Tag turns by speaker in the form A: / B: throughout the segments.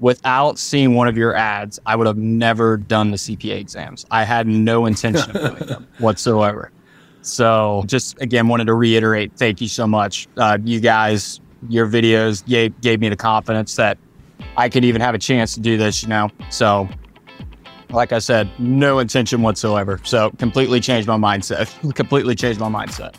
A: without seeing one of your ads, I would have never done the CPA exams. I had no intention of doing them whatsoever. So, just again, wanted to reiterate thank you so much. Uh, you guys, your videos gave, gave me the confidence that I could even have a chance to do this, you know? So, like I said, no intention whatsoever. So, completely changed my mindset. completely changed my mindset.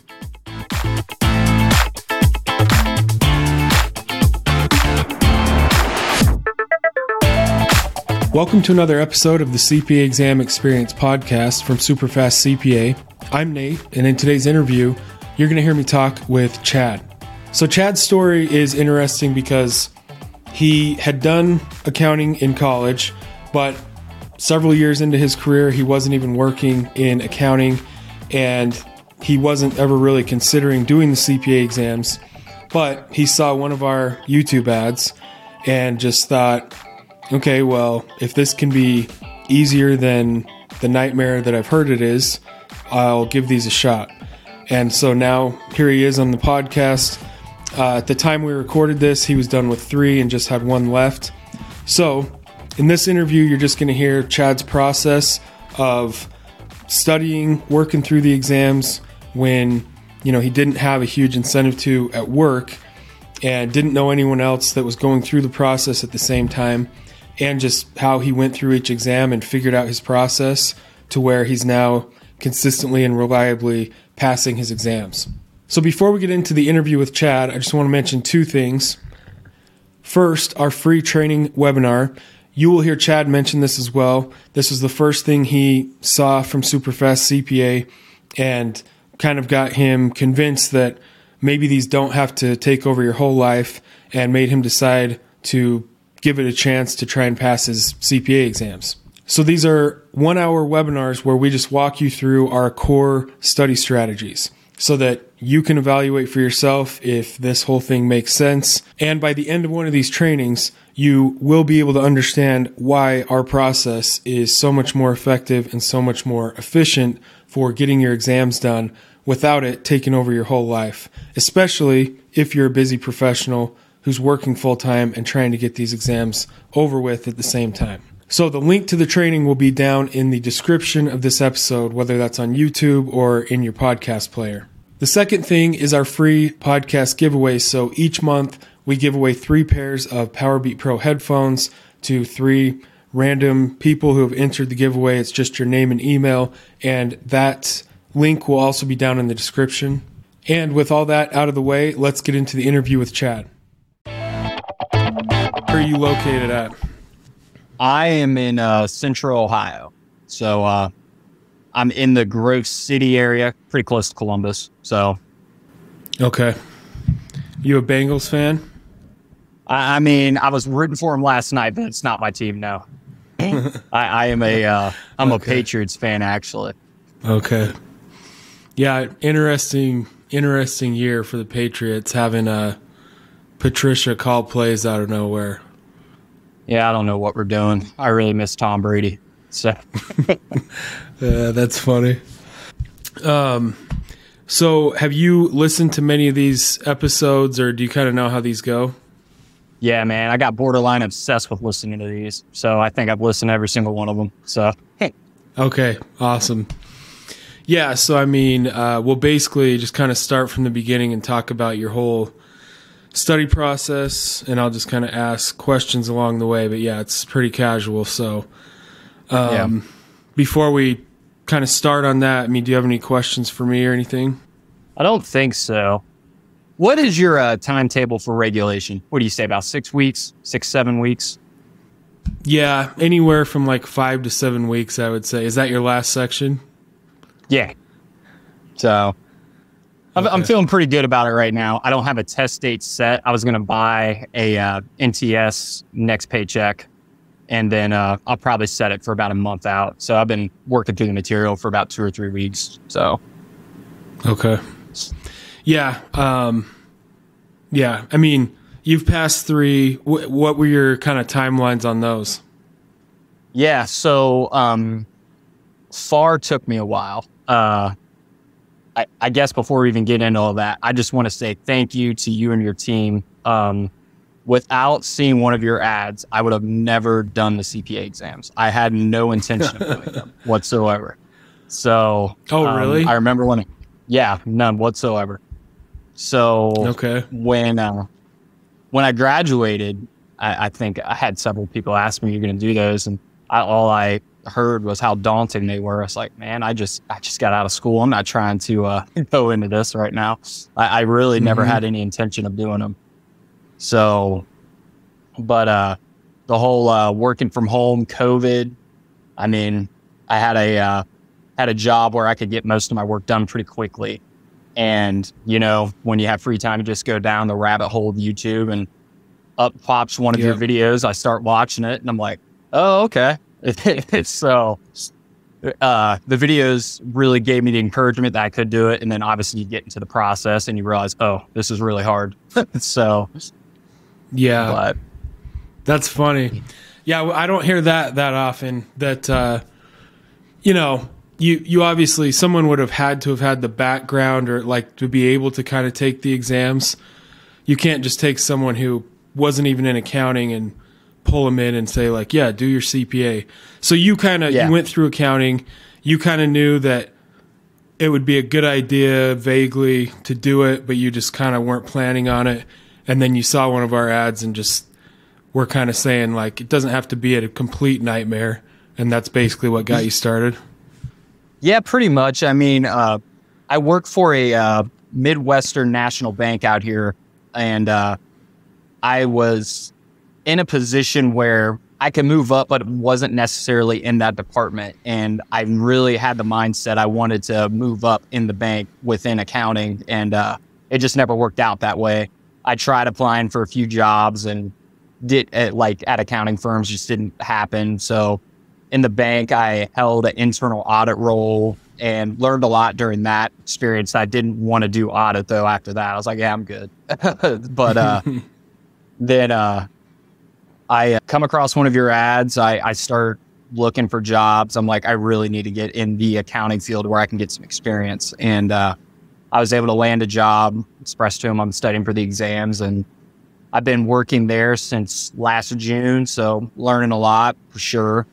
B: Welcome to another episode of the CPA Exam Experience podcast from Superfast CPA. I'm Nate, and in today's interview, you're going to hear me talk with Chad. So, Chad's story is interesting because he had done accounting in college, but several years into his career, he wasn't even working in accounting and he wasn't ever really considering doing the CPA exams. But he saw one of our YouTube ads and just thought, okay, well, if this can be easier than the nightmare that I've heard it is, I'll give these a shot. And so now here he is on the podcast. Uh, at the time we recorded this, he was done with three and just had one left. So in this interview, you're just going to hear Chad's process of studying, working through the exams when you know he didn't have a huge incentive to at work and didn't know anyone else that was going through the process at the same time and just how he went through each exam and figured out his process to where he's now consistently and reliably passing his exams. So, before we get into the interview with Chad, I just want to mention two things. First, our free training webinar. You will hear Chad mention this as well. This was the first thing he saw from Superfast CPA and kind of got him convinced that maybe these don't have to take over your whole life and made him decide to give it a chance to try and pass his CPA exams. So these are one hour webinars where we just walk you through our core study strategies so that you can evaluate for yourself if this whole thing makes sense. And by the end of one of these trainings, you will be able to understand why our process is so much more effective and so much more efficient for getting your exams done without it taking over your whole life, especially if you're a busy professional who's working full time and trying to get these exams over with at the same time. So the link to the training will be down in the description of this episode, whether that's on YouTube or in your podcast player. The second thing is our free podcast giveaway. So each month we give away three pairs of Powerbeat Pro headphones to three random people who have entered the giveaway. It's just your name and email, and that link will also be down in the description. And with all that out of the way, let's get into the interview with Chad. Where are you located at?
A: I am in uh, central Ohio. So uh, I'm in the Grove City area, pretty close to Columbus. So.
B: Okay. You a Bengals fan?
A: I, I mean, I was rooting for him last night, but it's not my team. No, I, I, am a uh, I'm okay. a Patriots fan actually.
B: Okay. Yeah, interesting, interesting year for the Patriots having a uh, Patricia call plays out of nowhere.
A: Yeah, I don't know what we're doing. I really miss Tom Brady. So,
B: yeah, that's funny. Um, so have you listened to many of these episodes, or do you kind of know how these go?
A: Yeah, man, I got borderline obsessed with listening to these, so I think I've listened to every single one of them. So, hey.
B: okay, awesome. Yeah, so I mean, uh, we'll basically just kind of start from the beginning and talk about your whole study process, and I'll just kind of ask questions along the way. But yeah, it's pretty casual. So, um, yeah. before we kind of start on that, I mean, do you have any questions for me or anything?
A: I don't think so. What is your uh, timetable for regulation? What do you say about six weeks, six, seven weeks?
B: Yeah, anywhere from like five to seven weeks, I would say. Is that your last section?
A: Yeah. So I'm, okay. I'm, feeling pretty good about it right now. I don't have a test date set. I was going to buy a uh, NTS next paycheck, and then uh, I'll probably set it for about a month out. So I've been working through the material for about two or three weeks. So,
B: okay, yeah, um, yeah. I mean, you've passed three. W- what were your kind of timelines on those?
A: Yeah, so um, FAR took me a while. Uh, I, I, guess before we even get into all that, I just want to say thank you to you and your team. Um, without seeing one of your ads, I would have never done the CPA exams. I had no intention of doing them whatsoever. So,
B: oh
A: um,
B: really?
A: I remember when, yeah, none whatsoever. So,
B: okay,
A: when uh, when I graduated, I, I, think I had several people ask me, "You're going to do those?" And I, all I heard was how daunting they were. I was like, "Man, I just I just got out of school. I'm not trying to uh, go into this right now. I, I really mm-hmm. never had any intention of doing them." So, but uh, the whole uh, working from home, COVID. I mean, I had a uh, had a job where I could get most of my work done pretty quickly. And, you know, when you have free time, you just go down the rabbit hole of YouTube and up pops one of your videos. I start watching it and I'm like, oh, okay. so uh, the videos really gave me the encouragement that I could do it. And then obviously you get into the process and you realize, oh, this is really hard. so,
B: yeah. But, that's funny. Yeah, I don't hear that that often. That uh, you know, you you obviously someone would have had to have had the background or like to be able to kind of take the exams. You can't just take someone who wasn't even in accounting and pull them in and say like, yeah, do your CPA. So you kind of yeah. you went through accounting. You kind of knew that it would be a good idea vaguely to do it, but you just kind of weren't planning on it. And then you saw one of our ads and just were kind of saying like it doesn't have to be a complete nightmare, and that's basically what got you started.
A: Yeah, pretty much. I mean, uh, I work for a uh, Midwestern national bank out here, and uh, I was in a position where I could move up, but wasn't necessarily in that department. And I really had the mindset I wanted to move up in the bank within accounting, and uh, it just never worked out that way. I tried applying for a few jobs and did uh, like at accounting firms just didn't happen. So in the bank, I held an internal audit role and learned a lot during that experience. I didn't want to do audit though after that. I was like, yeah, I'm good. but uh, then uh, I uh, come across one of your ads. I, I start looking for jobs. I'm like, I really need to get in the accounting field where I can get some experience. And uh, I was able to land a job, express to him I'm studying for the exams. And I've been working there since last June. So learning a lot for sure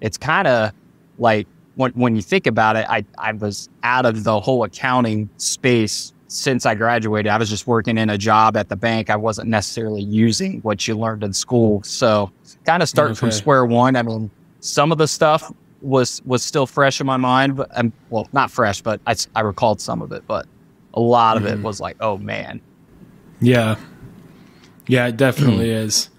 A: it's kind of like when, when you think about it, I, I was out of the whole accounting space since I graduated. I was just working in a job at the bank. I wasn't necessarily using what you learned in school. So kind of starting okay. from square one. I mean, some of the stuff was was still fresh in my mind, but um, well, not fresh, but I, I recalled some of it, but a lot of mm. it mm-hmm. was like, oh man.
B: Yeah. Yeah, it definitely is.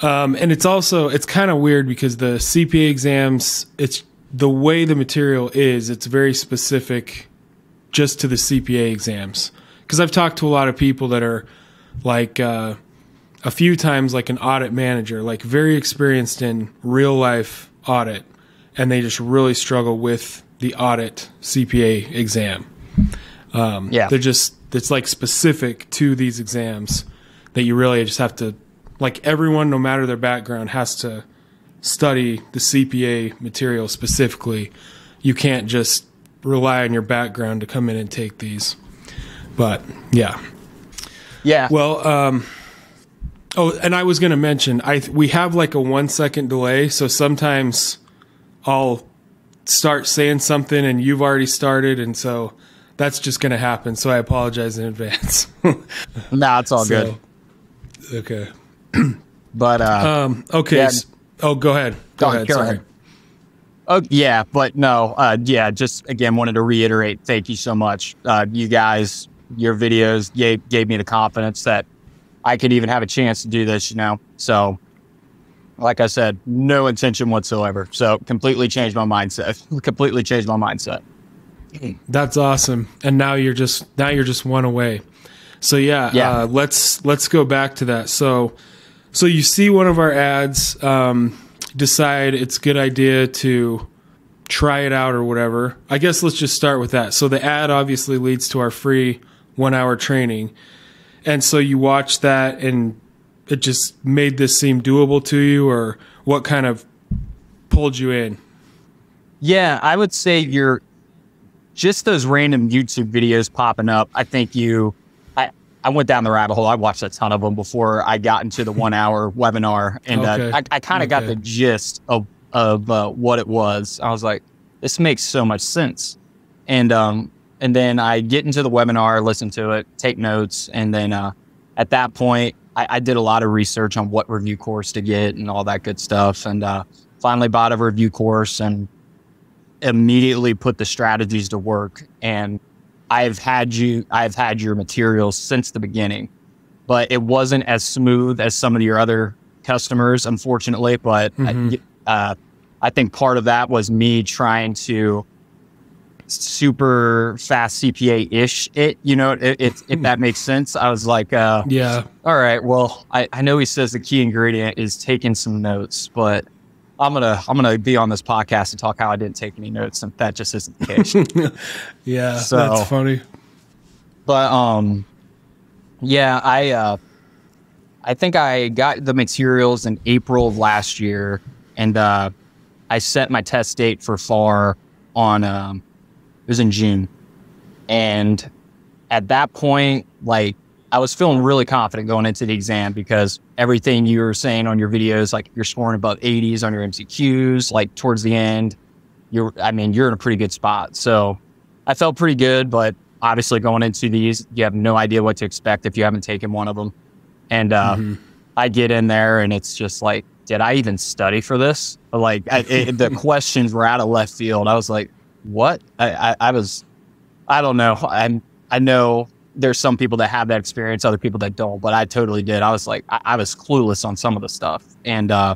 B: Um, and it's also it's kind of weird because the CPA exams, it's the way the material is, it's very specific just to the CPA exams. Because I've talked to a lot of people that are like uh, a few times like an audit manager, like very experienced in real life audit, and they just really struggle with the audit CPA exam. Um, yeah, they're just it's like specific to these exams that you really just have to like everyone, no matter their background, has to study the CPA material specifically. You can't just rely on your background to come in and take these. But yeah,
A: yeah.
B: Well, um, oh, and I was going to mention, I we have like a one second delay, so sometimes I'll start saying something and you've already started, and so that's just going to happen. So I apologize in advance.
A: nah, it's all so,
B: good. Okay.
A: but uh,
B: um, okay. Yeah. Oh, go ahead. Go, go ahead. Go Sorry. Ahead.
A: Oh yeah, but no, uh, yeah. Just again, wanted to reiterate. Thank you so much, uh, you guys. Your videos gave gave me the confidence that I could even have a chance to do this. You know, so like I said, no intention whatsoever. So completely changed my mindset. completely changed my mindset.
B: That's awesome. And now you're just now you're just one away. So yeah, yeah. Uh, let's let's go back to that. So so you see one of our ads, um, decide it's a good idea to try it out or whatever. I guess let's just start with that. So the ad obviously leads to our free one hour training. And so you watch that and it just made this seem doable to you or what kind of pulled you in?
A: Yeah, I would say you're just those random YouTube videos popping up. I think you I went down the rabbit hole. I watched a ton of them before I got into the one hour webinar, and
B: Okay.
A: uh, I, I kind of got the gist of of uh, what it was. I was like, this makes so much sense, and um, and then I get into the webinar, listen to it, take notes, and then uh, at that point, I, I did a lot of research on what review course to get and all that good stuff, and uh, finally bought a review course and immediately put the strategies to work and I've had you I've had your materials since the beginning but it wasn't as smooth as some of your other customers unfortunately but
B: Mhm.
A: I, uh, I think part of that was me trying to super fast CPA ish it you know it, it, if that makes sense I was like uh,
B: Yeah.
A: all right. Well, I, I know he says the key ingredient is taking some notes, but I'm gonna I'm gonna be on this podcast and talk how I didn't take any notes, and that just isn't the case.
B: Yeah.
A: So-
B: that's funny.
A: but um, yeah, I uh, I think I got the materials in April of last year, and uh, I set my test date for FAR on um, it was in June, and at that point, like I was feeling really confident going into the exam because everything you were saying on your videos, like you're scoring above 80s on your MCQs, like towards the end, you're, I mean, you're in a pretty good spot. So I felt pretty good, but obviously going into these, you have no idea what to expect if you haven't taken one of them. And uh,
B: Mhm.
A: I get in there and it's just like, did I even study for this? Like I, it, the questions were out of left field. I was like, what? I, I, I was, I don't know. I'm, I know there's some people that have that experience, other people that don't, but I totally did. I was like, I, I was clueless on some of the stuff and uh,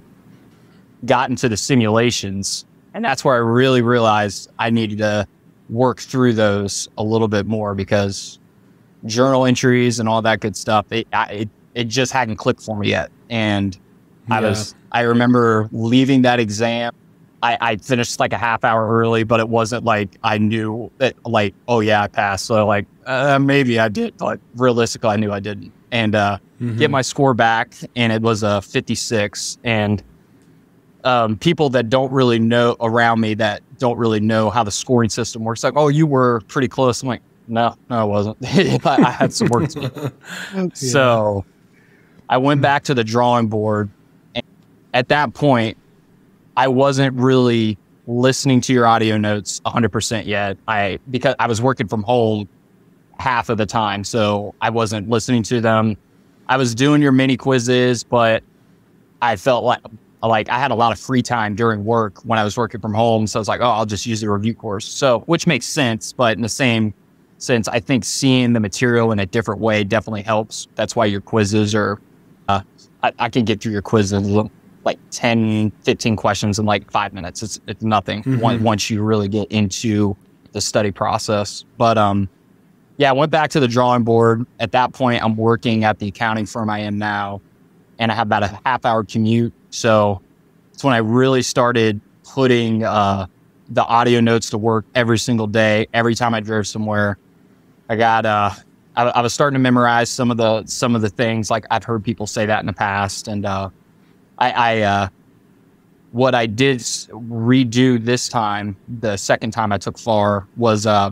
A: got into the simulations. And that's where I really realized I needed to work through those a little bit more because journal entries and all that good stuff, it, I, it, it just hadn't clicked for me yet. And I was, I remember leaving that exam. I, I finished like a half hour early, but it wasn't like I knew that, like, oh yeah, I passed. So like, uh, maybe I did, but realistically, I knew I didn't. And uh,
B: Mhm.
A: get my score back, and it was a 56. And um, people that don't really know around me that don't really know how the scoring system works, like, oh, you were pretty close. I'm like, no, no, I wasn't. I, I had some work to do. So I went back to the drawing board. And at that point, I wasn't really listening to your audio notes 100% yet. I because I was working from home half of the time, so I wasn't listening to them. I was doing your mini quizzes, but I felt like like I had a lot of free time during work when I was working from home, so I was like, oh, I'll just use the review course. So, which makes sense, but in the same sense, I think seeing the material in a different way definitely helps. That's why your quizzes are. Uh, I, I can get through your quizzes like 10, 15 questions in like five minutes. It's it's nothing
B: Mhm.
A: once once you really get into the study process. But um, yeah, I went back to the drawing board. At that point, I'm working at the accounting firm I am now, and I have about a half hour commute. So it's when I really started putting uh, the audio notes to work every single day. Every time I drove somewhere, I got uh, I, I was starting to memorize some of the some of the things. Like I've heard people say that in the past, and uh, I, I uh, what I did redo this time, the second time I took FAR, was uh,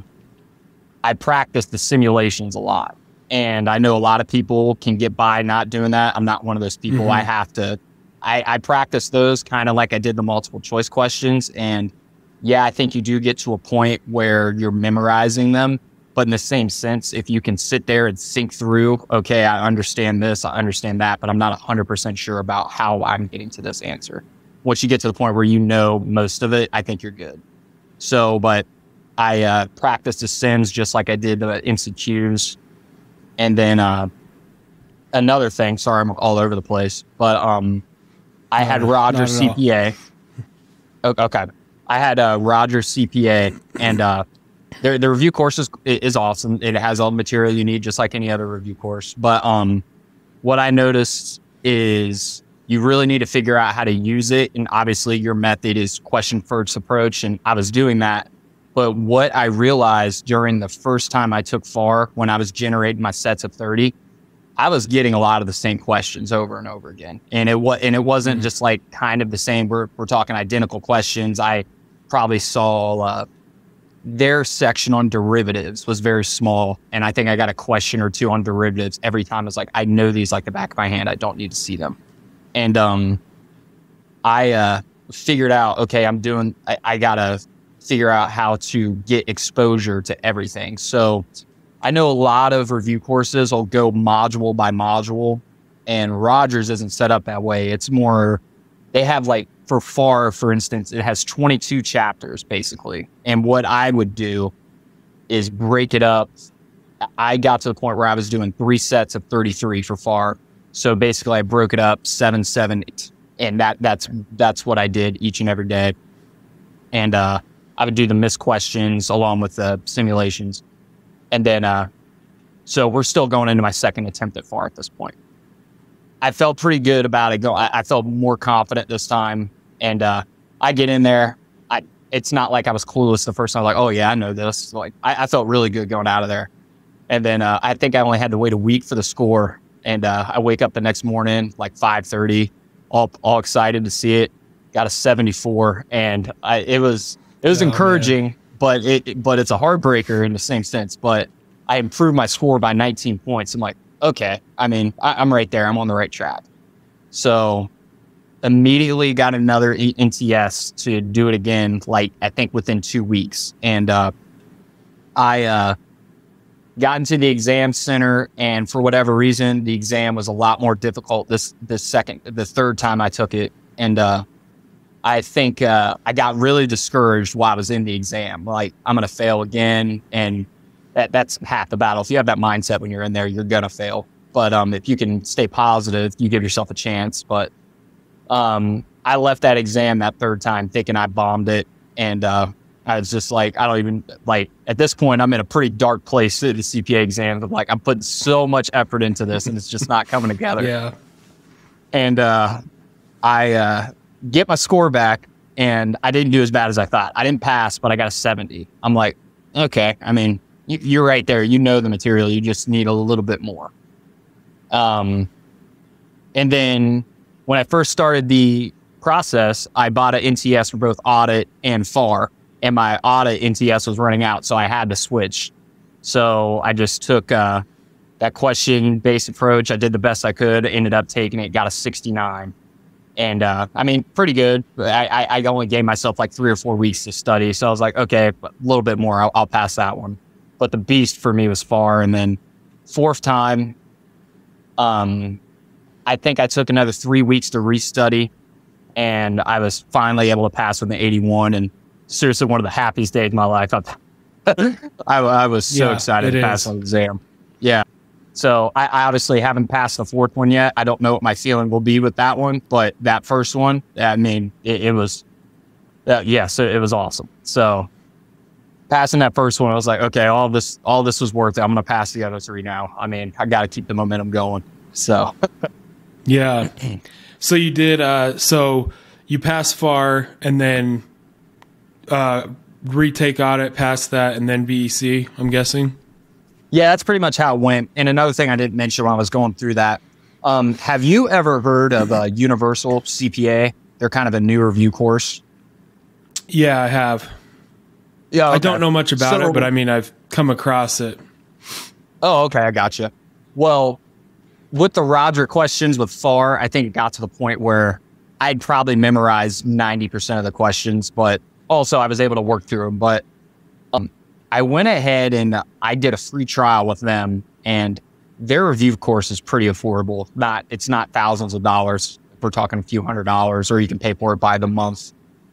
A: I practiced the simulations a lot. And I know a lot of people can get by not doing that. I'm not one of those people.
B: Mhm.
A: I have to, I, I practice those kind of like I did the multiple choice questions. And yeah, I think you do get to a point where you're memorizing them. But in the same sense, if you can sit there and think through, okay, I understand this, I understand that, but I'm not 100% sure about how I'm getting to this answer. Once you get to the point where you know most of it, I think you're good. So, but I uh, practiced the sims just like I did the MCQs. And then uh, another thing, sorry, I'm all over the place, but um, I had Roger
B: all.
A: CPA. Okay. I had uh, Roger CPA, and uh, the, the review course is, is awesome. It has all the material you need, just like any other review course. But um, what I noticed is you really need to figure out how to use it. And obviously, your method is question first approach. And I was doing that. But what I realized during the first time I took FAR, when I was generating my sets of 30, I was getting a lot of the same questions over and over again. And it was, and it wasn't
B: Mhm.
A: just like kind of the same. We're, we're talking identical questions. I probably saw uh, their section on derivatives was very small. And I think I got a question or two on derivatives every time. It's like, I know these like the back of my hand. I don't need to see them. And um, I uh, figured out, okay, I'm doing, I, I got to figure out how to get exposure to everything. So I know a lot of review courses will go module by module, and Rogers isn't set up that way. It's more, they have like for FAR, for instance, it has 22 chapters basically. And what I would do is break it up. I got to the point where I was doing three sets of 33 for FAR. So basically, I broke it up seven, seven, eight, and that that's that's what I did each and every day. And uh, I would do the missed questions along with the simulations, and then uh, so we're still going into my second attempt at FAR at this point. I felt pretty good about it. I, I felt more confident this time, and uh, I get in there. I it's not like I was clueless the first time. Like, oh yeah, I know this. Like, I, I felt really good going out of there. And then uh, I think I only had to wait a week for the score, and uh, I wake up the next morning like 5:30, all all excited to see it. Got a 74, and I, it was it was oh, encouraging, man. but it but it's a heartbreaker in the same sense. But I improved my score by 19 points. I'm like, okay, I mean, I, I'm right there. I'm on the right track. So immediately got another NTS to do it again, like I think within two weeks. And uh, I uh, got into the exam center, and for whatever reason, the exam was a lot more difficult this this second, the third time I took it, and uh, I think uh, I got really discouraged while I was in the exam. Like I'm gonna fail again, and that that's half the battle. If you have that mindset when you're in there, you're gonna fail. But um, if you can stay positive, you give yourself a chance. But um, I left that exam that third time thinking I bombed it, and uh, I was just like, I don't even like at this point, I'm in a pretty dark place in the CPA exam. I'm like, I'm putting so much effort into this and it's just not coming together.
B: yeah.
A: And uh, I uh, get my score back and I didn't do as bad as I thought. I didn't pass, but I got a 70. I'm like, okay. I mean, you're right there. You know the material. You just need a little bit more. Um, and then when I first started the process, I bought an NTS for both audit and FAR and my audit NTS was running out, so I had to switch. So I just took uh, that question based approach. I did the best I could, ended up taking it, got a 69. And uh, I mean, pretty good. I, I, I, only gave myself like three or four weeks to study. So I was like, okay, a little bit more, I'll, I'll pass that one. But the beast for me was FAR. And then fourth time, um, I think I took another three weeks to restudy. And I was finally able to pass with an 81. And seriously one of the happiest days of my life. I, I was so yeah, excited to pass on the exam. Yeah. So I, I, obviously haven't passed the fourth one yet. I don't know what my feeling will be with that one, but that first one, I mean, it, it was, uh, yeah, so it was awesome. So passing that first one, I was like, okay, all this, all this was worth it. I'm going to pass the other three now. I mean, I got to keep the momentum going. So,
B: yeah. So you did, uh, so you pass FAR and then uh, retake audit pass that and then BEC, I'm guessing?
A: Yeah, that's pretty much how it went. And another thing I didn't mention when I was going through that, um, have you ever heard of a Universal CPA? They're kind of a new review course.
B: Yeah, I have. Yeah, okay. I don't know much about so, it, but I mean, I've come across it.
A: Oh, okay, I gotcha. Well, with the Roger questions with FAR, I think it got to the point where I'd probably memorized 90% of the questions, but also I was able to work through them. But um, I went ahead and I did a free trial with them, and their review course is pretty affordable. Not it's not thousands of dollars. We're talking a few hundred dollars, or you can pay for it by the month.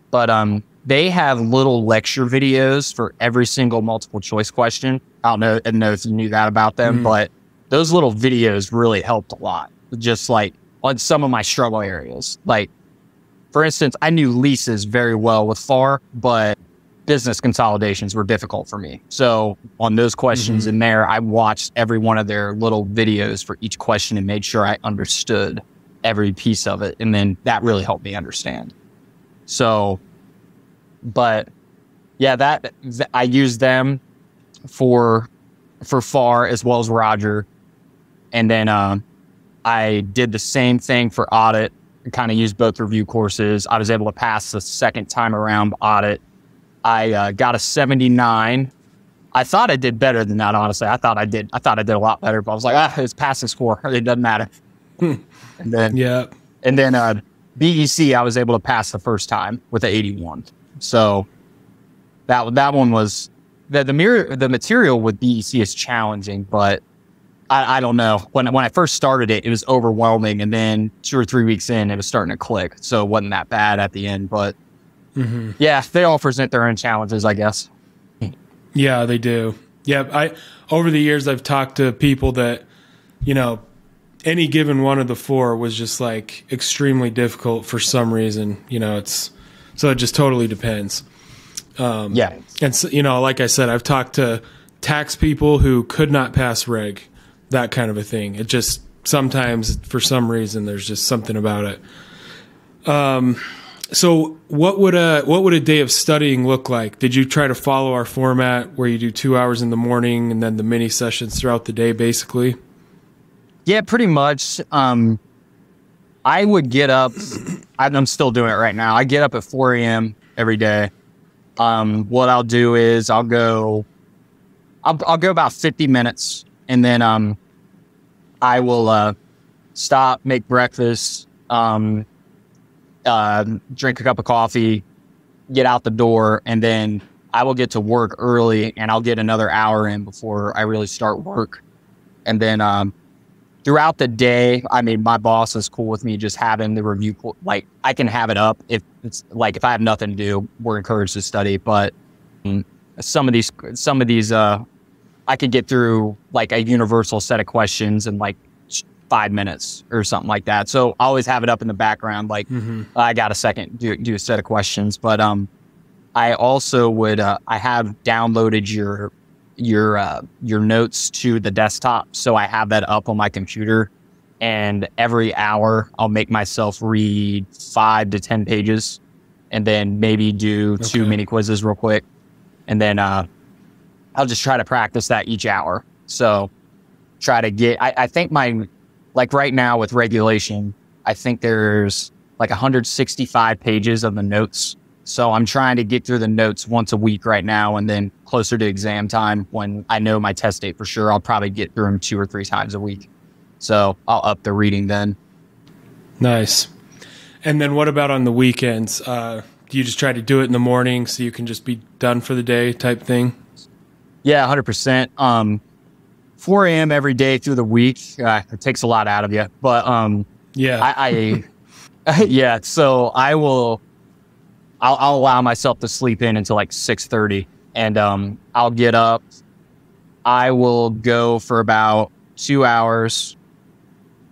A: But um, they have little lecture videos for every single multiple choice question. I don't know, I know if you knew that about them, mm. but those little videos really helped a lot. Just like on some of my struggle areas, like for instance, I knew leases very well with FAR, but business consolidations were difficult for me. So on those questions mm-hmm. in there, I watched every one of their little videos for each question and made sure I understood every piece of it. And then that really helped me understand. So, but yeah, that I used them for for FAR as well as Roger, and then uh, I did the same thing for audit kind of used both review courses. I was able to pass the second time around audit. I uh, got a 79. I thought I did better than that, honestly. I thought I did. I thought I did a lot better, but I was like, ah, it's passing score. It doesn't matter. and then,
B: Yeah.
A: and then uh, BEC, I was able to pass the first time with the 81. So that that one was the the mirror the material with BEC is challenging, but I, I don't know. When when I first started it, it was overwhelming, and then two or three weeks in, it was starting to click. So it wasn't that bad at the end, but
B: hmm
A: yeah, they all present their own challenges, I guess.
B: Yeah, they do. Yeah, I over the years I've talked to people that, you know, any given one of the four was just like extremely difficult for some reason. You know, it's so it just totally depends. Um,
A: Yeah,
B: And so, you know, like I said, I've talked to tax people who could not pass reg, that kind of a thing. It just sometimes, for some reason, there's just something about it. Um, so what would a what would a day of studying look like? Did you try to follow our format where you do two hours in the morning and then the mini sessions throughout the day, basically?
A: yeah, pretty much. Um, I would get up. I'm still doing it right now. I get up at 4 a.m. every day. Um, what I'll do is I'll go. I'll, I'll go about 50 minutes, and then um, I will uh, stop, make breakfast, um, uh, drink a cup of coffee, get out the door, and then I will get to work early, and I'll get another hour in before I really start work, and then um, throughout the day, I mean, my boss is cool with me just having the review. Like, I can have it up if it's like if I have nothing to do, we're encouraged to study. But some of these, some of these, uh, I could get through like a universal set of questions in like five minutes or something like that. So I always have it up in the background. Like,
B: Mm-hmm.
A: I got a second do do a set of questions, but um, I also would uh, I have downloaded your your uh, your notes to the desktop, so I have that up on my computer, and every hour I'll make myself read five to ten pages, and then maybe do two
B: Okay.
A: mini quizzes real quick, and then uh, I'll just try to practice that each hour. So try to get. I, I think my like right now with regulation, I think there's like 165 pages of the notes. So I'm trying to get through the notes once a week right now, and then closer to exam time, when I know my test date for sure, I'll probably get through them two or three times a week. So I'll up the reading then.
B: Nice. And then what about on the weekends? Uh, do you just try to do it in the morning so you can just be done for the day type thing?
A: Yeah, 100%. Um, 4 a.m. every day through the week. Uh, it takes a lot out of you, but um,
B: Yeah.
A: I, I yeah. So I will, I'll, I'll allow myself to sleep in until like six thirty, and um, I'll get up. I will go for about two hours.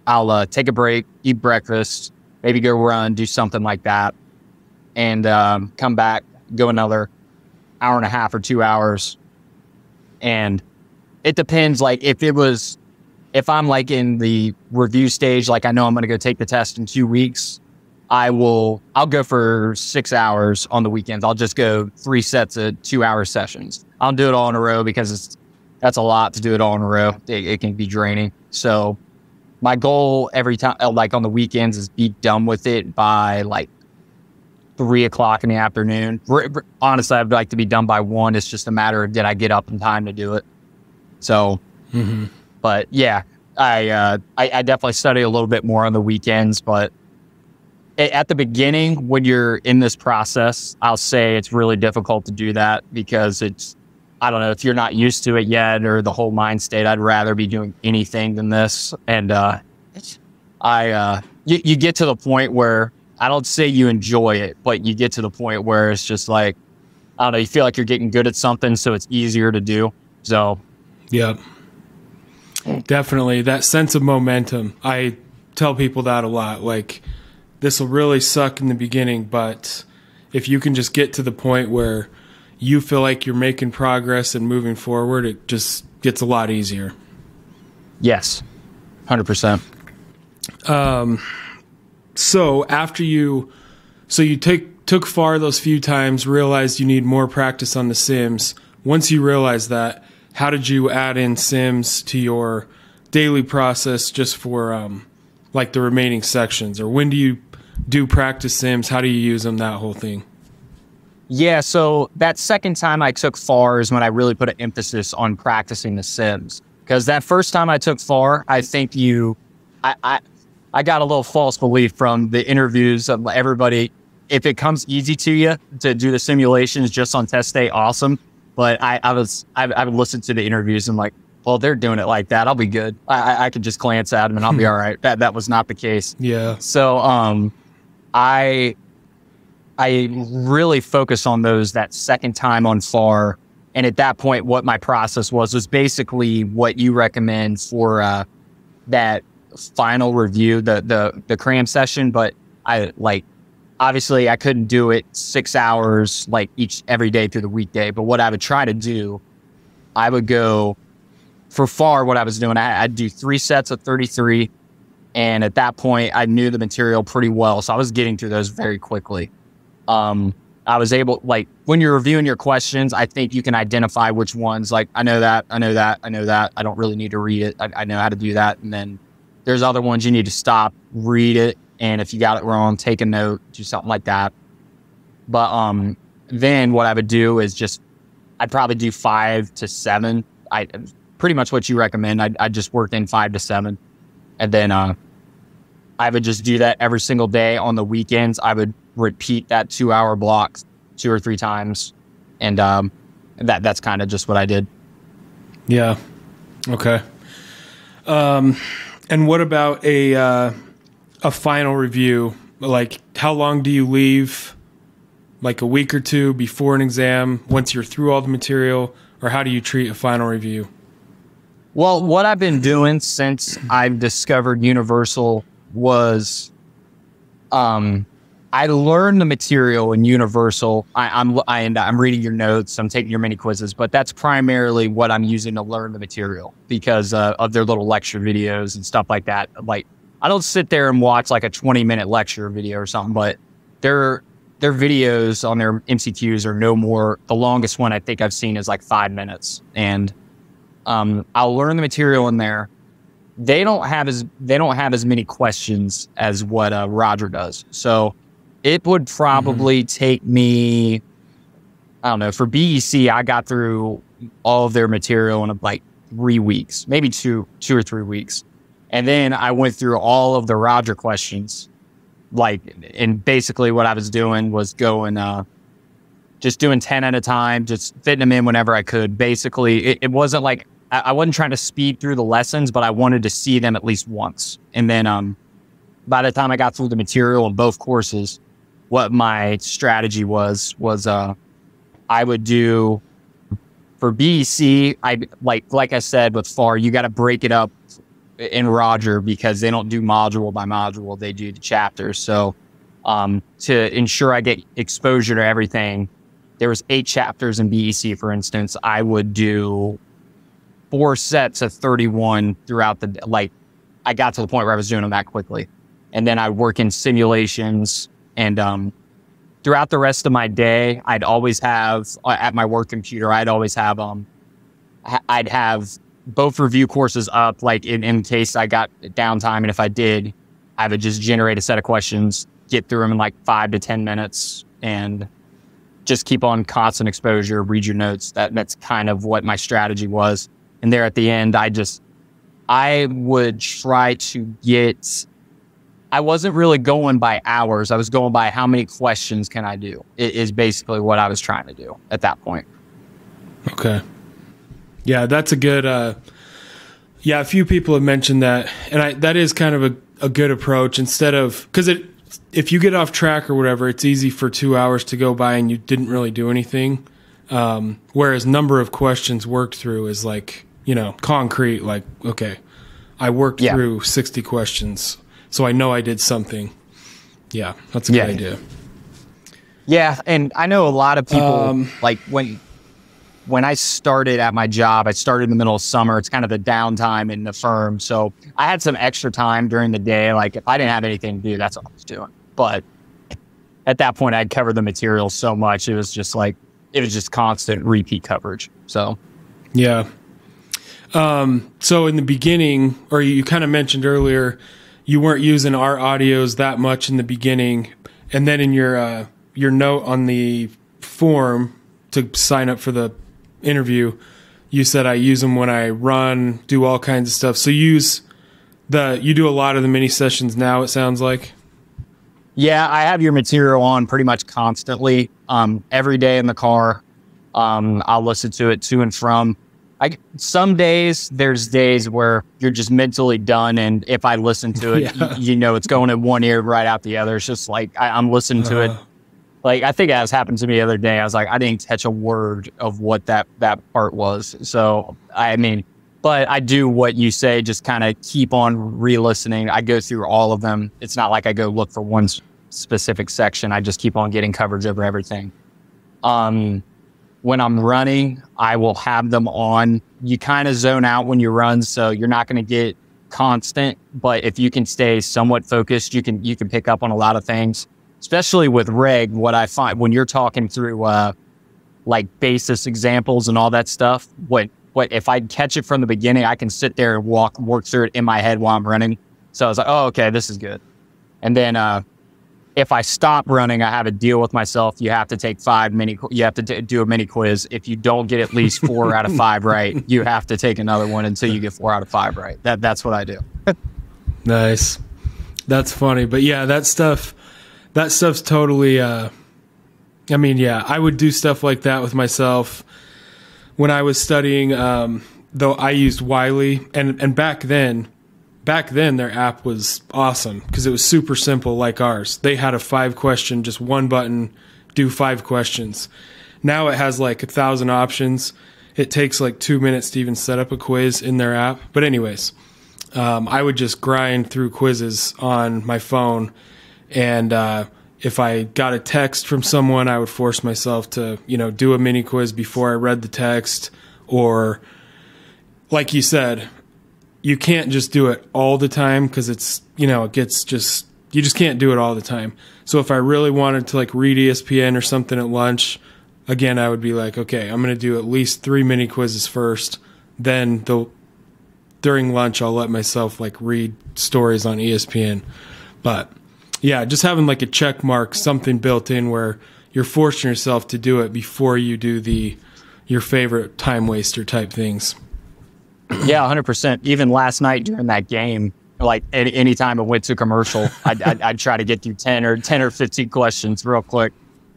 A: I'll uh, take a break, eat breakfast, maybe go run, do something like that, and um, come back, go another hour and a half or two hours, and it depends. Like if it was if I'm like in the review stage, like I know I'm going to go take the test in two weeks, I will, I'll go for six hours on the weekends. I'll just go three sets of two hour sessions. I'll do it all in a row because it's, that's a lot to do it all in a row. It, it can be draining. So my goal every time, uh, like on the weekends is be done with it by like three o'clock in the afternoon. Honestly, I'd like to be done by one. It's just a matter of did I get up in time to do it? So
B: hmm
A: but yeah, I, uh, I I definitely study a little bit more on the weekends. But at the beginning, when you're in this process, I'll say it's really difficult to do that because it's I don't know if you're not used to it yet or the whole mind state. I'd rather be doing anything than this, and uh, I uh, you, you get to the point where I don't say you enjoy it, but you get to the point where it's just like I don't know. You feel like you're getting good at something, so it's easier to do. So
B: Yep. Definitely. That sense of momentum. I tell people that a lot. Like, this will really suck in the beginning, but if you can just get to the point where you feel like you're making progress and moving forward, it just gets a lot easier.
A: yes, hundred percent.
B: Um, So after you, so you take took far those few times, realized you need more practice on the Sims. Once you realized that, how did you add in Sims to your daily process just for um, like the remaining sections, or when do you do practice Sims? How do you use them? That whole thing.
A: Yeah, so that second time I took FAR is when I really put an emphasis on practicing the sims. Because that first time I took FAR, I think you, I, I, I got a little false belief from the interviews of everybody. If it comes easy to you to do the simulations just on test day, awesome. But I, I was, I, I would listen to the interviews and like, well, they're doing it like that. I'll be good. I, I, I could just glance at them and I'll be all right. That that was not the case.
B: Yeah.
A: So um, I I really focus on those that second time on FAR. And at that point, what my process was was basically what you recommend for uh, that final review, the the the cram session. But I like obviously I couldn't do it six hours like each every day through the weekday. But what I would try to do, I would go for FAR. What I was doing, I, I'd do three sets of thirty three. And at that point, I knew the material pretty well. So I was getting through those very quickly. Um, I was able, like, when you're reviewing your questions, I think you can identify which ones, like, I know that, I know that, I know that. I don't really need to read it. I, I know how to do that. And then there's other ones you need to stop, read it. And if you got it wrong, take a note, do something like that. But um, then what I would do is just, I'd probably do five to seven. I pretty much what you recommend. I'd, I'd just work in five to seven. And then uh, I would just do that every single day. On the weekends, I would repeat that two hour block two or three times. And um, that that's kind of just what I did.
B: Yeah. Okay. Um, and what about a uh, a final review? Like, how long do you leave? Like a week or two before an exam, once you're through all the material, or how do you treat a final review?
A: Well, what I've been doing since I've discovered Universal was um I learned the material in Universal. I, I'm I, I'm reading your notes. I'm taking your mini quizzes, but that's primarily what I'm using to learn the material because uh, of their little lecture videos and stuff like that. Like I don't sit there and watch like a 20 minute lecture video or something, but their their videos on their MCQs are no more. The longest one I think I've seen is like five minutes, and um, I'll learn the material in there they don't have as they don't have as many questions as what uh, Roger does. So it would probably mm-hmm. take me I don't know, for BEC I got through all of their material in like 3 weeks, maybe 2 2 or 3 weeks. And then I went through all of the Roger questions like and basically what I was doing was going uh just doing 10 at a time, just fitting them in whenever I could. Basically, it, it wasn't like I, wasn't trying to speed through the lessons, but I wanted to see them at least once. And then um, by the time I got through the material in both courses, what my strategy was was uh, I would do for BEC. I like like I said with FAR, you got to break it up in Roger because they don't do module by module; they do the chapters. So um, to ensure I get exposure to everything, there was eight chapters in BEC, for instance. I would do four sets of 31 throughout the like I got to the point where I was doing them that quickly. And then I'd work in simulations and um throughout the rest of my day, I'd always have uh, at my work computer, I'd always have um I'd have both review courses up like in, in case I got downtime and if I did, I would just generate a set of questions, get through them in like 5 to 10 minutes and just keep on constant exposure, read your notes. That that's kind of what my strategy was and there at the end, I just, I would try to get, I wasn't really going by hours. I was going by how many questions can I do, is basically what I was trying to do at that point.
B: Okay. Yeah, that's a good, uh, yeah, a few people have mentioned that. And I, that is kind of a, a good approach instead of, because it, if you get off track or whatever, it's easy for two hours to go by and you didn't really do anything. Um, whereas number of questions worked through is like you know, concrete, like, okay, I worked yeah. through 60 questions, so I know I did something. Yeah, that's a yeah. good idea.
A: Yeah, and I know a lot of people um, like when when I started at my job, I started in the middle of summer. It's kind of the downtime in the firm, so I had some extra time during the day. Like if I didn't have anything to do, that's all I was doing. But at that point, I'd covered the material so much; it was just like it was just constant repeat coverage. So
B: yeah, um, so in the beginning, or you kind of mentioned earlier, you weren't using our audios that much in the beginning, and then in your uh, your note on the form to sign up for the interview, you said I use them when I run, do all kinds of stuff. So you use the you do a lot of the mini sessions now. It sounds like.
A: Yeah, I have your material on pretty much constantly. Um, every day in the car, um, I'll listen to it to and from. I some days there's days where you're just mentally done, and if I listen to it,
B: Yeah.
A: y- you know it's going in one ear right out the other. It's just like I, I'm listening to it.
B: Uh,
A: Like I think as happened to me the other day. I was like, I didn't catch a word of what that that part was. So I mean, but I do what you say. Just kind of keep on re-listening. I go through all of them. It's not like I go look for one specific section. I just keep on getting coverage over everything. Um, when I'm running, I will have them on. You kind of zone out when you run, so you're not going to get constant. But if you can stay somewhat focused, you can you can pick up on a lot of things. Especially with reg, what I find when you're talking through uh, like basis examples and all that stuff. What what if I catch it from the beginning, I can sit there and walk work through it in my head while I'm running. So I was like, oh okay, this is good. And then uh, if I stop running, I have a deal with myself. You have to take five mini. You have to t- do a mini quiz. If you don't get at least four out of five right, you have to take another one until you get four out of five right. That that's what I do.
B: Nice. That's funny. But yeah, that stuff that stuff's totally uh I mean, yeah, I would do stuff like that with myself when I was studying um though I used Wiley and and back then back then their app was awesome because it was super simple like ours. They had a five question, just one button, do five questions. Now it has like a thousand options. It takes like two minutes to even set up a quiz in their app. But anyways, um, I would just grind through quizzes on my phone, and uh, if I got a text from someone, I would force myself to, you know, do a mini quiz before I read the text, or like you said, you can't just do it all the time because it's, you know, it gets just you just can't do it all the time. So if I really wanted to like read ESPN or something at lunch, again, I would be like, okay, I'm going to do at least three mini quizzes first. Then the during lunch, I'll let myself like read stories on ESPN. But yeah, just having like a check mark, something built in where you're forcing yourself to do it before you do the your favorite time waster type things.
A: Yeah, hundred percent. Even last night during that game, like any anytime it went to commercial, I'd, I'd, I'd try to get through ten or ten or fifteen questions real quick.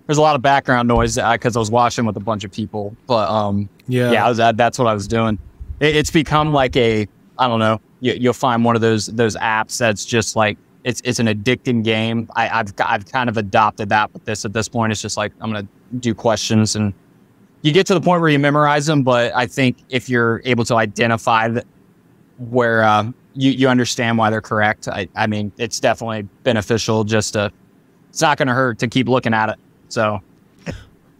A: There's a lot of background noise because I was watching with a bunch of people, but um,
B: Yeah.
A: yeah, was, that, that's what I was doing. It, it's become like a, I don't know. You, you'll find one of those those apps that's just like it's it's an addicting game. I, I've I've kind of adopted that with this. At this point, it's just like I'm gonna do questions and you get to the point where you memorize them. But I think if you're able to identify that where uh, you you understand why they're correct, I I mean it's definitely beneficial. Just to it's not gonna hurt to keep looking at it. So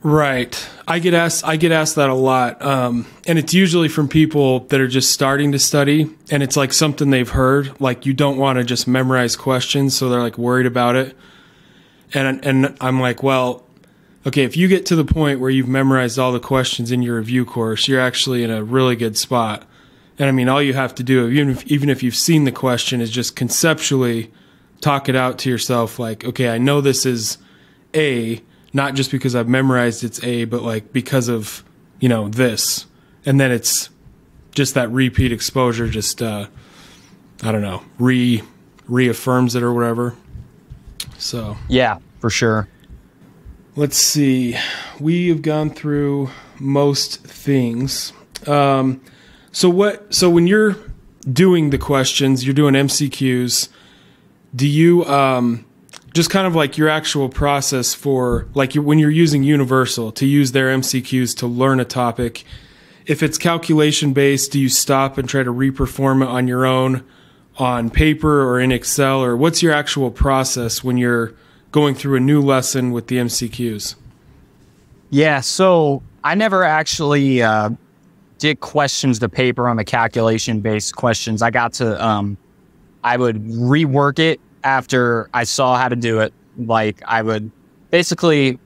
B: Right. I get asked I get asked that a lot. Um, and it's usually from people that are just starting to study and it's like something they've heard. Like you don't want to just memorize questions, so they're like worried about it. And and I'm like, well, okay, if you get to the point where you've memorized all the questions in your review course, you're actually in a really good spot. And I mean, all you have to do, even if, even if you've seen the question, is just conceptually talk it out to yourself. Like, okay, I know this is A, not just because I've memorized it's A, but like because of, you know, this. And then it's just that repeat exposure, just, uh, I don't know, re reaffirms it or whatever. So
A: yeah, for sure.
B: Let's see. We have gone through most things. Um, so what? So when you're doing the questions, you're doing MCQs. Do you um, just kind of like your actual process for like when you're using Universal to use their MCQs to learn a topic? If it's calculation based, do you stop and try to reperform it on your own on paper or in Excel, or what's your actual process when you're going through a new lesson with the MCQs?
A: Yeah, so I never actually uh, did questions to paper on the calculation based questions. I got to, um, I would rework it after I saw how to do it. Like, I would basically,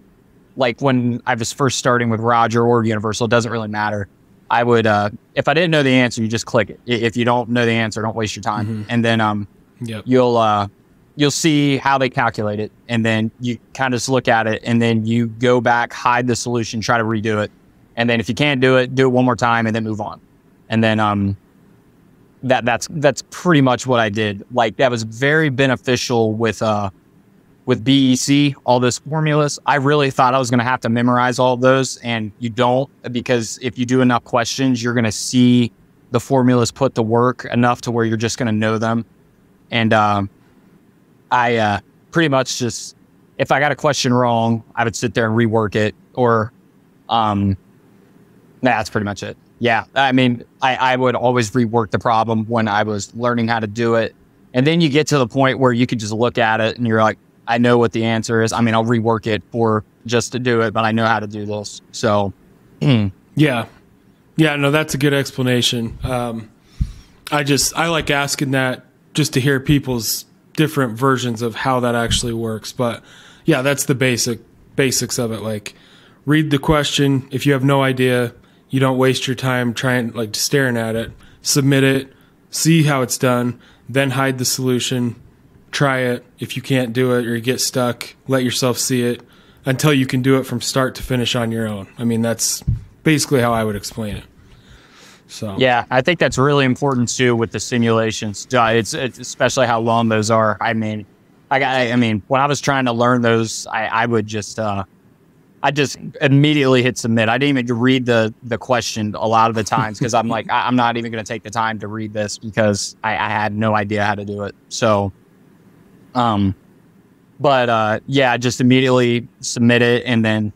A: like when I was first starting with Roger or Universal, it doesn't really matter. I would, uh, if I didn't know the answer, you just click it. If you don't know the answer, don't waste your time. And then um,
B: Yep.
A: you'll uh you'll see how they calculate it, and then you kind of just look at it, and then you go back, hide the solution, try to redo it, and then if you can't do it, do it one more time, and then move on, and then um, that that's that's pretty much what I did. Like that was very beneficial with uh with BEC, all those formulas. I really thought I was going to have to memorize all those, and you don't because if you do enough questions, you're going to see the formulas put to work enough to where you're just going to know them. And um, I uh, pretty much just, if I got a question wrong, I would sit there and rework it, or um, nah, that's pretty much it. Yeah, I mean, I, I would always rework the problem when I was learning how to do it. And then you get to the point where you can just look at it and you're like, I know what the answer is. I mean, I'll rework it for just to do it, but I know how to do this. So,
B: mm. yeah, yeah, no, that's a good explanation. Um, I just I like asking that just to hear people's different versions of how that actually works. But yeah, that's the basic basics of it. Like, read the question. If you have no idea, you don't waste your time trying like staring at it. Submit it, see how it's done, then hide the solution. Try it. If you can't do it or you get stuck, let yourself see it until you can do it from start to finish on your own. I mean, that's basically how I would explain it. So
A: yeah, I think that's really important too with the simulations. It's, it's especially how long those are. I mean, I, got. I mean, when I was trying to learn those, I, I would just uh, I just immediately hit submit. I didn't even read the the question a lot of the times because I'm like, I, am not even going to take the time to read this because I, I, had no idea how to do it. So, um, but uh, yeah, just immediately submit it, and then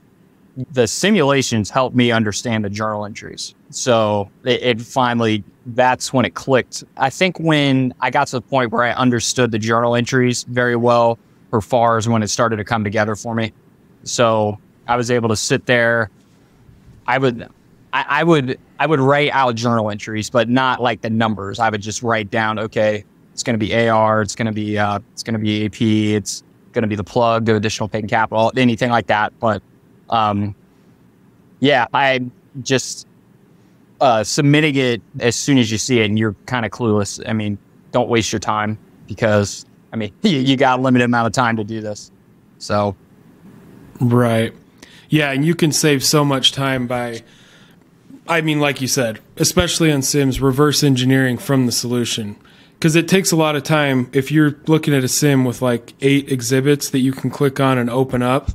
A: the simulations helped me understand the journal entries. So it, it finally that's when it clicked. I think when I got to the point where I understood the journal entries very well for FARs when it started to come together for me. So I was able to sit there. I would, I, I, would, I would write out journal entries, but not like the numbers. I would just write down, okay, it's going to be AR, it's going to be, uh, it's going to be AP, it's going to be the plug, the additional paid capital, anything like that. But, um, yeah, I just uh, submitting it as soon as you see it, and you're kind of clueless. I mean, don't waste your time because I mean, you, you got a limited amount of time to do this. So,
B: right. Yeah, and you can save so much time by, I mean, like you said, especially on Sims, reverse engineering from the solution. Because it takes a lot of time if you're looking at a sim with like eight exhibits that you can click on and open up.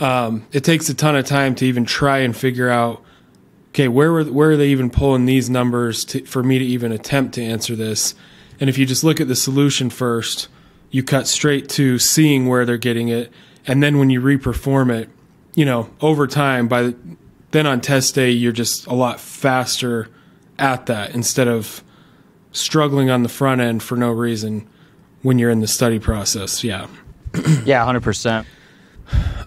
B: Um, it takes a ton of time to even try and figure out, okay, where were, where are they even pulling these numbers to, for me to even attempt to answer this? And if you just look at the solution first, you cut straight to seeing where they're getting it, and then when you reperform it, you know, over time, by the, then on test day, you're just a lot faster at that instead of struggling on the front end for no reason when you're in the study process. Yeah.
A: yeah, 100%.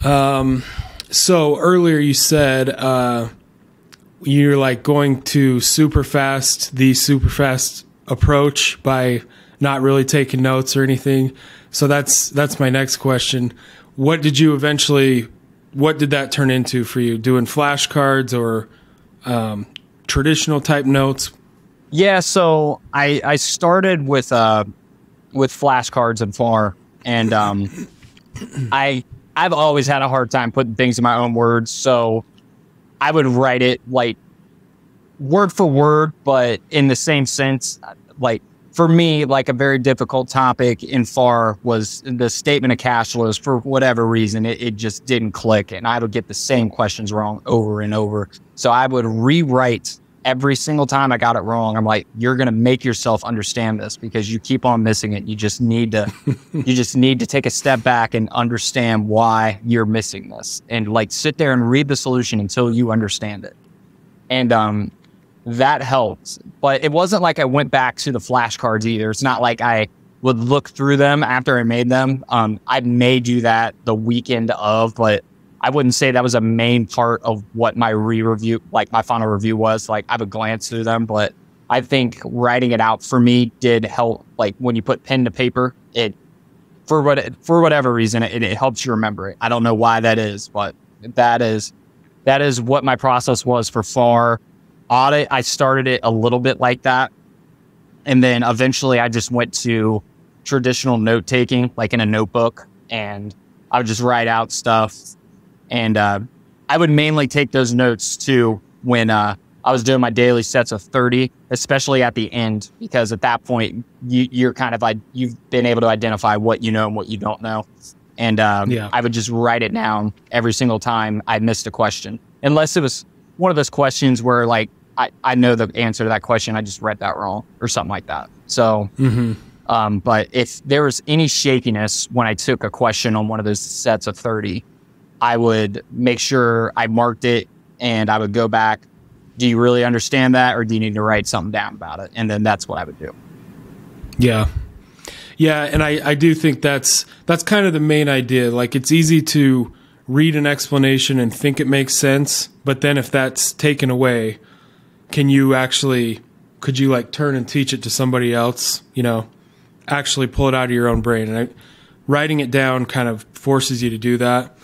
B: Um, so earlier you said uh, you're like going to super fast, the super fast approach by not really taking notes or anything. So that's that's my next question. What did you eventually what did that turn into for you? Doing flashcards or um, traditional type notes?
A: Yeah, so I I started with uh with flashcards and FAR, and um, I I've always had a hard time putting things in my own words, so I would write it like word for word, but in the same sense, like for me, like a very difficult topic in FAR was the statement of cash flows. For whatever reason, it, it just didn't click, and I would get the same questions wrong over and over. So I would rewrite every single time I got it wrong. I'm like, you're gonna make yourself understand this because you keep on missing it. You just need to, you just need to take a step back and understand why you're missing this, and like sit there and read the solution until you understand it. And um, that helped. But it wasn't like I went back to the flashcards either. It's not like I would look through them after I made them. Um, I may do that the weekend of, but I wouldn't say that was a main part of what my re-review, like my final review was. Like I would glance through them, but I think writing it out for me did help. Like when you put pen to paper, it for what for whatever reason it, it helps you remember it. I don't know why that is, but that is that is what my process was for FAR audit, I started it a little bit like that. And then eventually I just went to traditional note taking, like in a notebook, and I would just write out stuff. And uh, I would mainly take those notes too when uh, I was doing my daily sets of 30, especially at the end, because at that point you, you're kind of like you've been able to identify what you know and what you don't know. And um,
B: Yeah.
A: I would just write it down every single time I missed a question, unless it was one of those questions where like I, I know the answer to that question, I just read that wrong or something like that. So,
B: Mm-hmm.
A: um, but if there was any shakiness when I took a question on one of those sets of 30, I would make sure I marked it and I would go back. Do you really understand that or do you need to write something down about it? And then that's what I would do.
B: Yeah. Yeah, and I, I do think that's that's kind of the main idea. Like it's easy to read an explanation and think it makes sense, but then if that's taken away, can you actually could you like turn and teach it to somebody else, you know, actually pull it out of your own brain and I, writing it down kind of forces you to do that.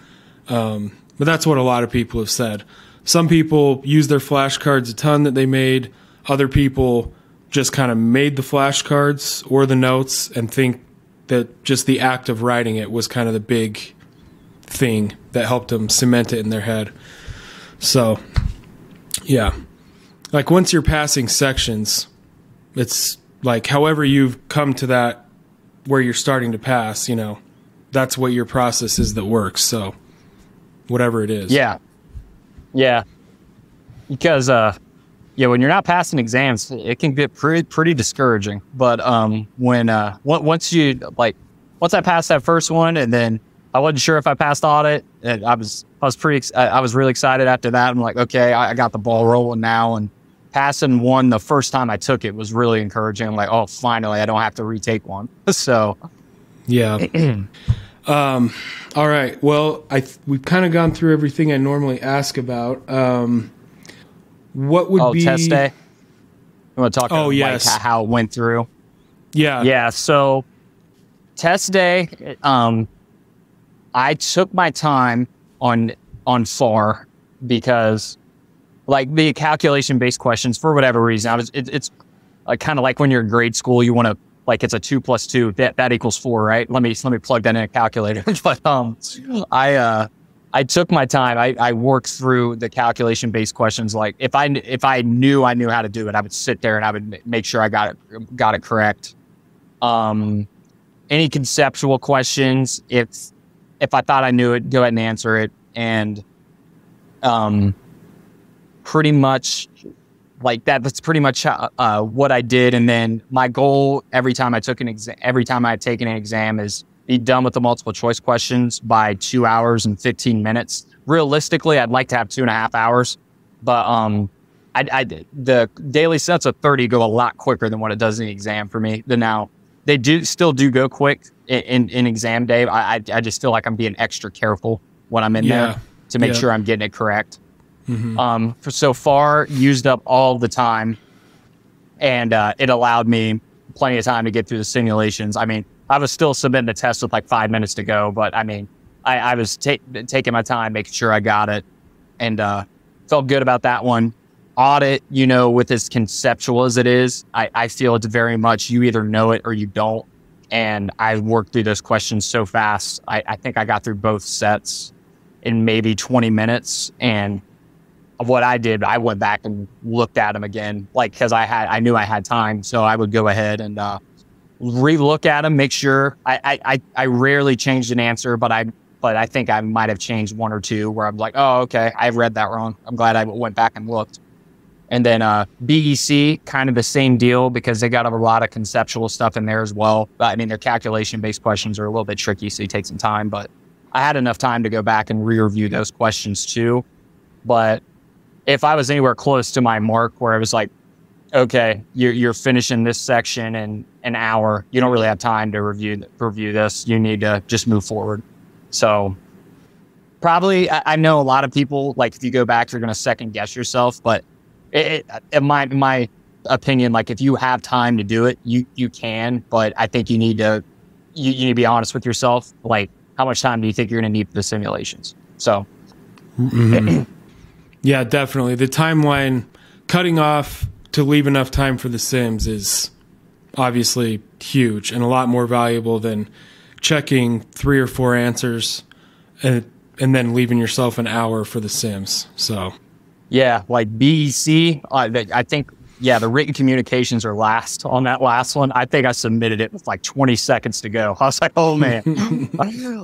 B: Um, but that's what a lot of people have said. Some people use their flashcards a ton that they made. Other people just kind of made the flashcards or the notes and think that just the act of writing it was kind of the big thing that helped them cement it in their head. So, yeah. Like once you're passing sections, it's like however you've come to that where you're starting to pass, you know, that's what your process is that works. So, whatever it is.
A: Yeah. Yeah. Because, uh, yeah, when you're not passing exams, it can get pretty, pretty discouraging. But, um, when, uh, on- once you, like, once I passed that first one and then I wasn't sure if I passed audit and I was, I was pretty, ex- I I was really excited after that. I'm like, okay, I, I got the ball rolling now. And passing one the first time I took it was really encouraging. I'm like, oh, finally, I don't have to retake one. So,
B: Yeah. um, all right. Well, I th- we've kind of gone through everything I normally ask about. Um, what would
A: oh,
B: be
A: test day. You want to talk
B: Oh,
A: about
B: yes.
A: like, how it went through?
B: Yeah.
A: Yeah. So test day, um, I took my time on on FAR because like the calculation based questions for whatever reason, I was it, it's like kind of like when you're in grade school, you want to like it's a two plus two that that equals four, right? Let me let me plug that in a calculator. but um, I uh. I took my time. I, I worked through the calculation based questions. Like if I if I knew I knew how to do it, I would sit there and I would make sure I got it got it correct. Um, any conceptual questions, if if I thought I knew it, go ahead and answer it. And um, pretty much like that. That's pretty much uh, uh, what I did. And then my goal every time I took an exam, every time I had taken an exam, is be done with the multiple choice questions by two hours and fifteen minutes. Realistically, I'd like to have two and a half hours, but um, I, I the daily sets of thirty go a lot quicker than what it does in the exam for me. The now they do still do go quick in, in, in exam day. I, I I just feel like I'm being extra careful when I'm in
B: Yeah.
A: there to make
B: Yeah.
A: sure I'm getting it correct.
B: Mhm.
A: Um, for so far, used up all the time, and uh, it allowed me plenty of time to get through the simulations. I mean, I was still submitting the test with like five minutes to go, but I mean, I, I was ta- taking my time, making sure I got it, and uh, felt good about that one. Audit, you know, with as conceptual as it is, I, I feel it's very much you either know it or you don't. And I worked through those questions so fast. I, I think I got through both sets in maybe 20 minutes. And what I did, I went back and looked at them again, like because I had, I knew I had time, so I would go ahead and uh, re-look at them, make sure. I, I, I, rarely changed an answer, but I, but I think I might have changed one or two where I'm like, oh, okay, I read that wrong. I'm glad I went back and looked. And then uh, BEC, kind of the same deal because they got a lot of conceptual stuff in there as well. I mean, their calculation-based questions are a little bit tricky, so you take some time. But I had enough time to go back and re-review those questions too. But if I was anywhere close to my mark, where I was like, okay, you're, you're finishing this section in an hour, you don't really have time to review review this. You need to just move forward. So probably, I, I know a lot of people like if you go back, you're going to second guess yourself. But it, it, in my in my opinion, like if you have time to do it, you you can. But I think you need to you, you need to be honest with yourself. Like, how much time do you think you're going to need for the simulations? So,
B: Mhm. yeah, definitely. The timeline cutting off to leave enough time for the Sims is obviously huge and a lot more valuable than checking three or four answers and and then leaving yourself an hour for the sims. So,
A: yeah, like BEC, uh, I think yeah, the written communications are last on that last one. I think I submitted it with like 20 seconds to go. I was like, oh man.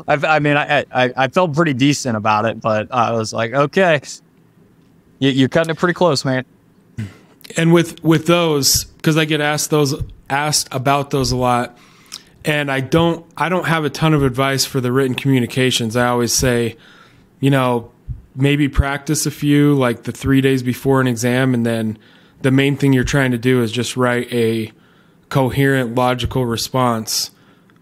A: I, I, mean, I, I, I, felt pretty decent about it, but I was like, okay, you're cutting it pretty close, man.
B: And with with those, because I get asked those asked about those a lot, and I don't I don't have a ton of advice for the written communications. I always say, you know, maybe practice a few like the three days before an exam, and then the main thing you're trying to do is just write a coherent, logical response.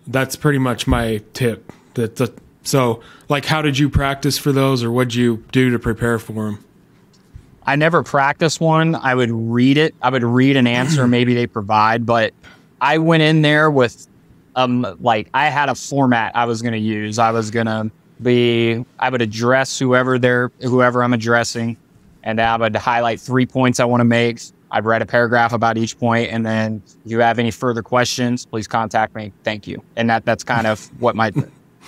B: That's pretty much my tip. That so, like, how did you practice for those, or what'd you do to prepare for them?
A: I never practiced one. I would read it. I would read an answer maybe they provide, but I went in there with um like I had a format I was going to use. I was going to be I would address whoever they're whoever I'm addressing and I would highlight three points I want to make. I'd write a paragraph about each point, and then if you have any further questions, please contact me. Thank you. And that that's kind of what my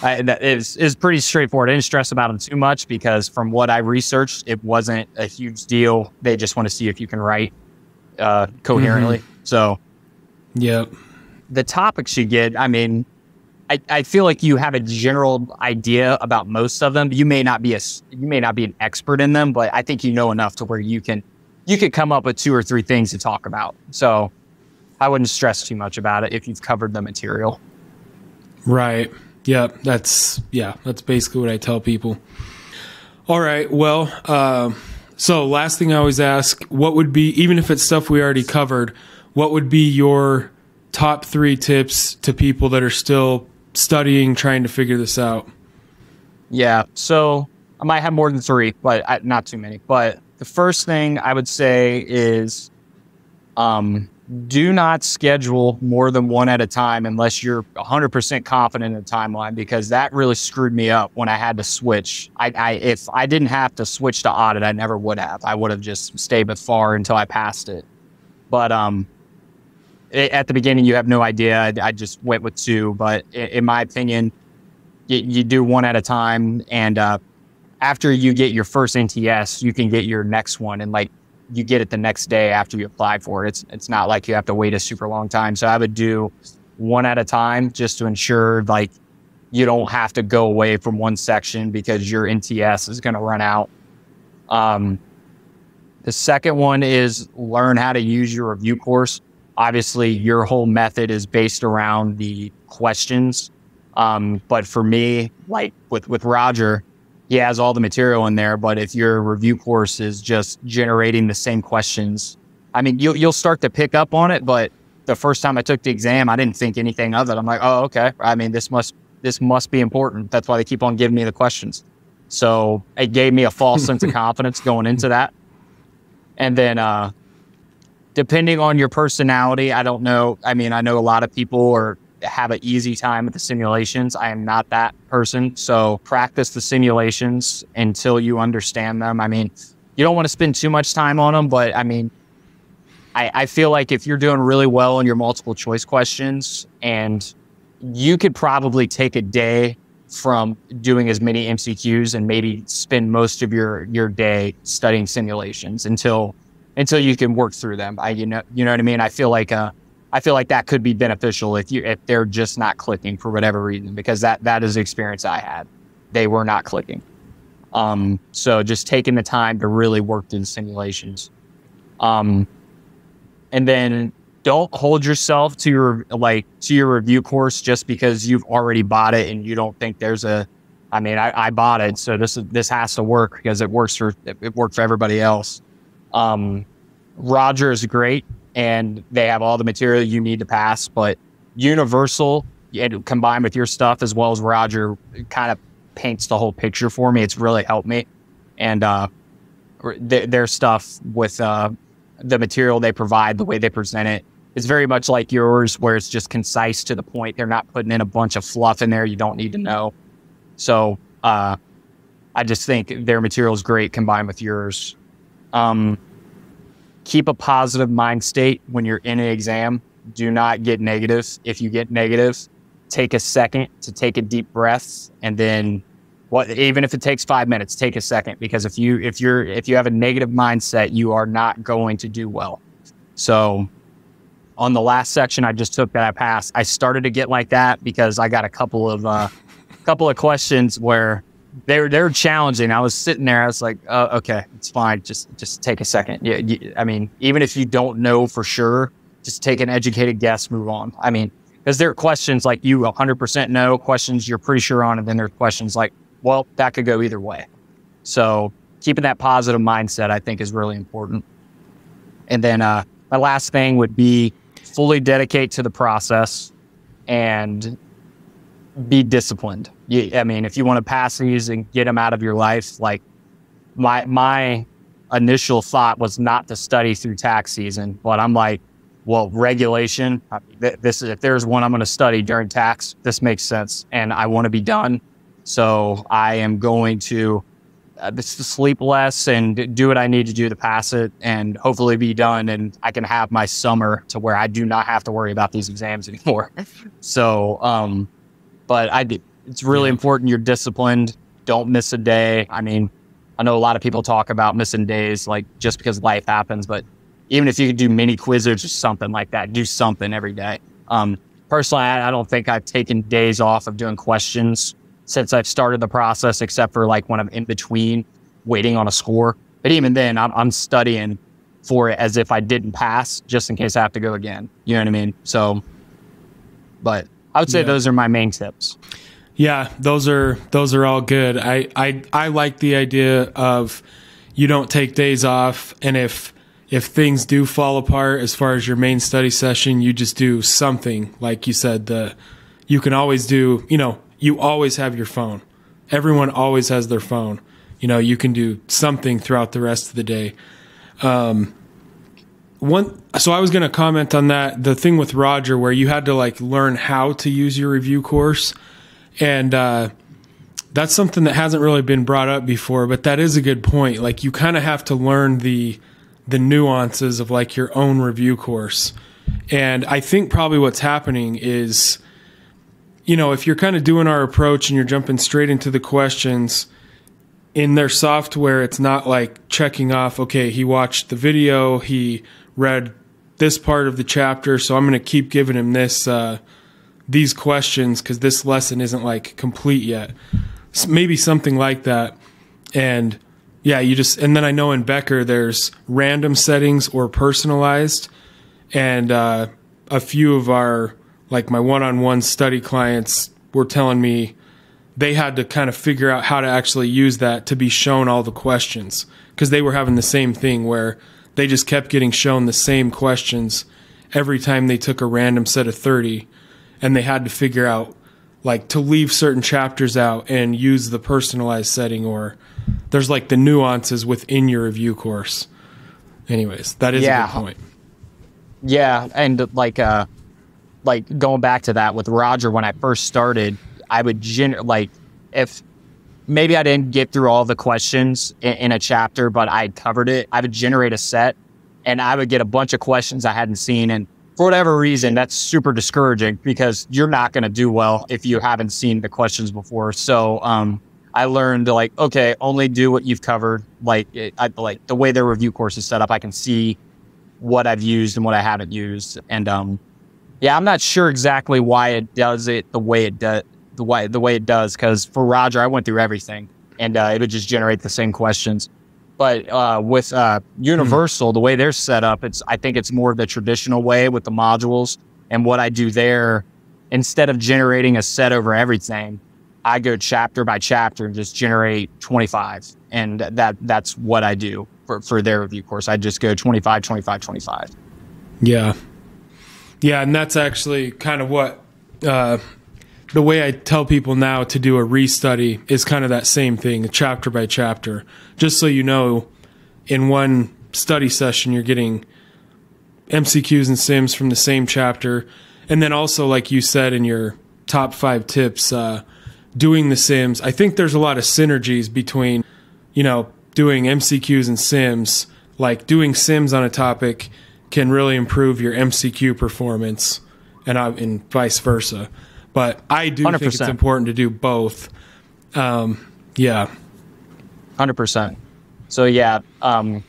A: I, that is is pretty straightforward. I didn't stress about them too much because from what I researched, it wasn't a huge deal. They just want to see if you can write uh, coherently. Mm-hmm. So,
B: yep.
A: The topics you get, I mean, I, I feel like you have a general idea about most of them. You may not be a you may not be an expert in them, but I think you know enough to where you can you could come up with two or three things to talk about. So I wouldn't stress too much about it if you've covered the material.
B: Right. Yeah. That's yeah. That's basically what I tell people. All right. Well, uh, so last thing I always ask, what would be even if it's stuff we already covered, what would be your top three tips to people that are still studying, trying to figure this out?
A: Yeah. So I might have more than three, but I, not too many. But the first thing I would say is um, do not schedule more than one at a time unless you're 100% confident in the timeline because that really screwed me up when I had to switch. I, I, if I didn't have to switch to audit, I never would have. I would have just stayed with FAR until I passed it. But um, at the beginning, you have no idea. I, I just went with two, but in, in my opinion, you, you, do one at a time. And uh, after you get your first NTS, you can get your next one, and like you get it the next day after you apply for it. It's it's not like you have to wait a super long time. So I would do one at a time just to ensure like you don't have to go away from one section because your NTS is going to run out. Um, the second one is learn how to use your review course obviously your whole method is based around the questions. Um, but for me, like with, with Roger, he has all the material in there. But if your review course is just generating the same questions, I mean, you'll, you'll start to pick up on it. But the first time I took the exam, I didn't think anything of it. I'm like, oh, okay. I mean, this must, this must be important. That's why they keep on giving me the questions. So it gave me a false sense of confidence going into that. And then, uh, depending on your personality, I don't know. I mean, I know a lot of people are have an easy time with the simulations. I am not that person. So practice the simulations until you understand them. I mean, you don't want to spend too much time on them, but I mean, I, I feel like if you're doing really well in your multiple choice questions and you could probably take a day from doing as many MCQs and maybe spend most of your, your day studying simulations until until you can work through them. I you know you know what I mean. I feel like uh, I feel like that could be beneficial if you if they're just not clicking for whatever reason because that that is the experience I had. They were not clicking. Um, so just taking the time to really work through the simulations. Um, and then don't hold yourself to your like to your review course just because you've already bought it and you don't think there's a I mean, I, I bought it, so this this has to work because it works for it, worked for everybody else. Um, Roger is great, and they have all the material you need to pass. But Universal, and combined with your stuff as well as Roger, kind of paints the whole picture for me. It's really helped me, and uh, th- their stuff with uh, the material they provide, the way they present it, is very much like yours, where it's just concise to the point. They're not putting in a bunch of fluff in there you don't need to know. So uh, I just think their material is great combined with yours. Um, keep a positive mind state when you're in an exam. do not get negative. If you get negative, take a second to take a deep breath and then what even if it takes 5 minutes, take a second because if you if you're if you have a negative mindset, you are not going to do well. So on the last section I just took that I passed, I started to get like that because I got a couple of uh couple of questions where they were they were challenging. I was sitting there. I was like, uh, okay, it's fine. Just just take a second. Yeah, you, I mean, even if you don't know for sure, just take an educated guess. Move on. I mean, because there are questions like you 100% know, questions you're pretty sure on, and then there are questions like, well, that could go either way. So keeping that positive mindset, I think, is really important. And then uh, my last thing would be fully dedicate to the process and be disciplined. You, I mean, if you want to pass these and get them out of your life, like my my initial thought was not to study through tax season, but I'm like, well, regulation. This is if there's one I'm going to study during tax. This makes sense, and I want to be done. So I am going to uh, sleep less and do what I need to do to pass it, and hopefully be done. And I can have my summer to where I do not have to worry about these exams anymore. so, um, but I do. It's really yeah. important you're disciplined. Don't miss a day. I mean, I know a lot of people talk about missing days, like just because life happens, but even if you could do mini quizzes or something like that, do something every day. Um, personally, I, I don't think I've taken days off of doing questions since I've started the process, except for like when I'm in between waiting on a score. But even then, I'm, I'm studying for it as if I didn't pass, just in case I have to go again. You know what I mean? So, but I would say yeah. those are my main tips.
B: Yeah, those are those are all good. I, I I like the idea of you don't take days off and if if things do fall apart as far as your main study session, you just do something. Like you said, the you can always do, you know, you always have your phone. Everyone always has their phone. You know, you can do something throughout the rest of the day. Um, one so i was going to comment on that the thing with roger where you had to like learn how to use your review course. And uh, that's something that hasn't really been brought up before but that is a good point. Like you kind of have to learn the the nuances of like your own review course. And i think probably what's happening is you know if you're kind of doing our approach and you're jumping straight into the questions in their software it's not like checking off okay he watched the video he read this part of the chapter, so I'm going to keep giving him this uh, these questions because this lesson isn't like complete yet. So maybe something like that, and yeah, you just and then I know in Becker there's random settings or personalized, and uh, a few of our like my one-on-one study clients were telling me they had to kind of figure out how to actually use that to be shown all the questions. Because they were having the same thing where they just kept getting shown the same questions every time they took a random set of 30 and they had to figure out like to leave certain chapters out and use the personalized setting or there's like the nuances within your review course. Anyways that is yeah. a good point.
A: Yeah and like uh like going back to that with roger when i first started i would gen like if maybe I didn't get through all the questions in, in a chapter, but I covered it. I would generate a set and I would get a bunch of questions I hadn't seen. And for whatever reason, that's super discouraging because you're not going to do well if you haven't seen the questions before. So, um, I learned like, okay, only do what you've covered. Like, I, like the way their review course is set up, I can see what I've used and what I haven't used. And, um, yeah, I'm not sure exactly why it does it the way it does the way the way it does because for Roger, I went through everything and uh, it would just generate the same questions. But uh, with uh, Universal, mm-hmm. the way they're set up, it's I think it's more of the traditional way with the modules. And what I do there, instead of generating a set over everything, I go chapter by chapter and just generate 25. And that that's what I do for, for their review course. I just go 25, 25, 25.
B: Yeah. Yeah. And that's actually kind of what uh, the way I tell people now to do a restudy is kind of that same thing, chapter by chapter. Just so you know, in one study session, you're getting MCQs and sims from the same chapter. And then also, like you said in your top five tips, uh, doing the sims. I think there's a lot of synergies between, you know, doing MCQs and sims. Like doing sims on a topic can really improve your MCQ performance, and I, and vice versa. But I do think it's
A: 100%.
B: important to do both. Um, yeah,
A: Hundred percent. So yeah, um,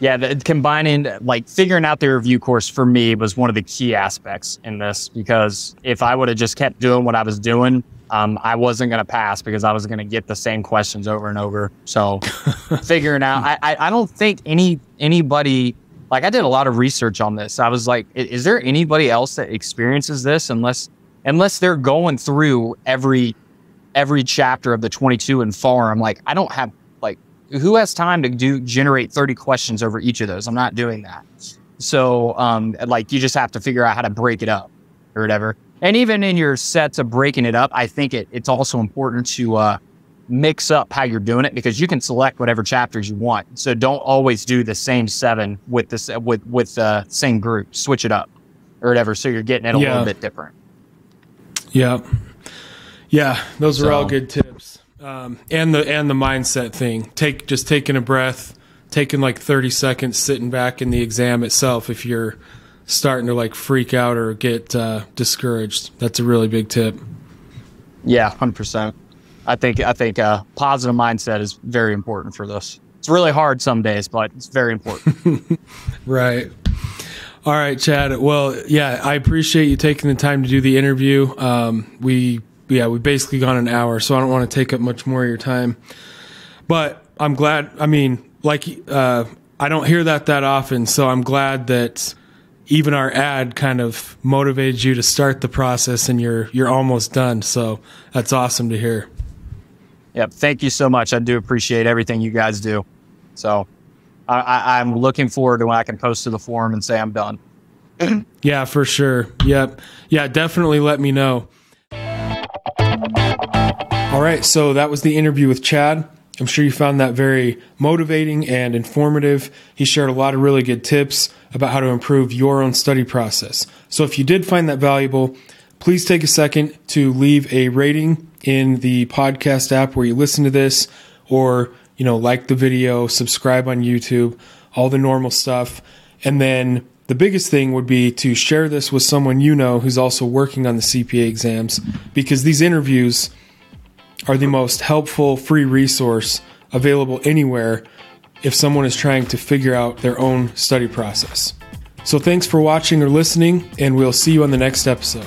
A: yeah, the, combining like figuring out the review course for me was one of the key aspects in this because if I would have just kept doing what I was doing, um, I wasn't going to pass because I was going to get the same questions over and over. So figuring out, I, I, I don't think any anybody like I did a lot of research on this. I was like, is there anybody else that experiences this unless unless they're going through every every chapter of the 22 and far i'm like i don't have like who has time to do generate 30 questions over each of those? I'm not doing that. So um like you just have to figure out how to break it up or whatever. And even in your sets of breaking it up i think it, it's also important to uh mix up how you're doing it because you can select whatever chapters you want. So don't always do the same seven with this with with the same group. Switch it up or whatever so you're getting it a
B: Yeah.
A: little bit different
B: yeah, yeah. Those are all good tips. Um, and the and the mindset thing. Take just taking a breath, taking like thirty seconds, sitting back in the exam itself. If you're starting to like freak out or get uh, discouraged, that's a really big tip.
A: Yeah, hundred percent. I think I think uh, positive mindset is very important for this. It's really hard some days, but it's very important.
B: Right. All right, Chad. Well, yeah, I appreciate you taking the time to do the interview. Um, we, yeah, we basically gone an hour, so I don't want to take up much more of your time. But I'm glad. I mean, like, uh, I don't hear that that often, so I'm glad that even our ad kind of motivated you to start the process, and you're you're almost done. So that's awesome to hear.
A: yep. Thank you so much. I do appreciate everything you guys do. So I, I'm looking forward to when I can post to the forum and say I'm done.
B: Yeah, for sure. Yep. Yeah, definitely let me know. All right, so that was the interview with Chad. I'm sure you found that very motivating and informative. He shared a lot of really good tips about how to improve your own study process. So if you did find that valuable, please take a second to leave a rating in the podcast app where you listen to this or, you know, like the video, subscribe on YouTube, all the normal stuff. And then the biggest thing would be to share this with someone you know who's also working on the CPA exams because these interviews are the most helpful free resource available anywhere if someone is trying to figure out their own study process. So thanks for watching or listening, and we'll see you on the next episode.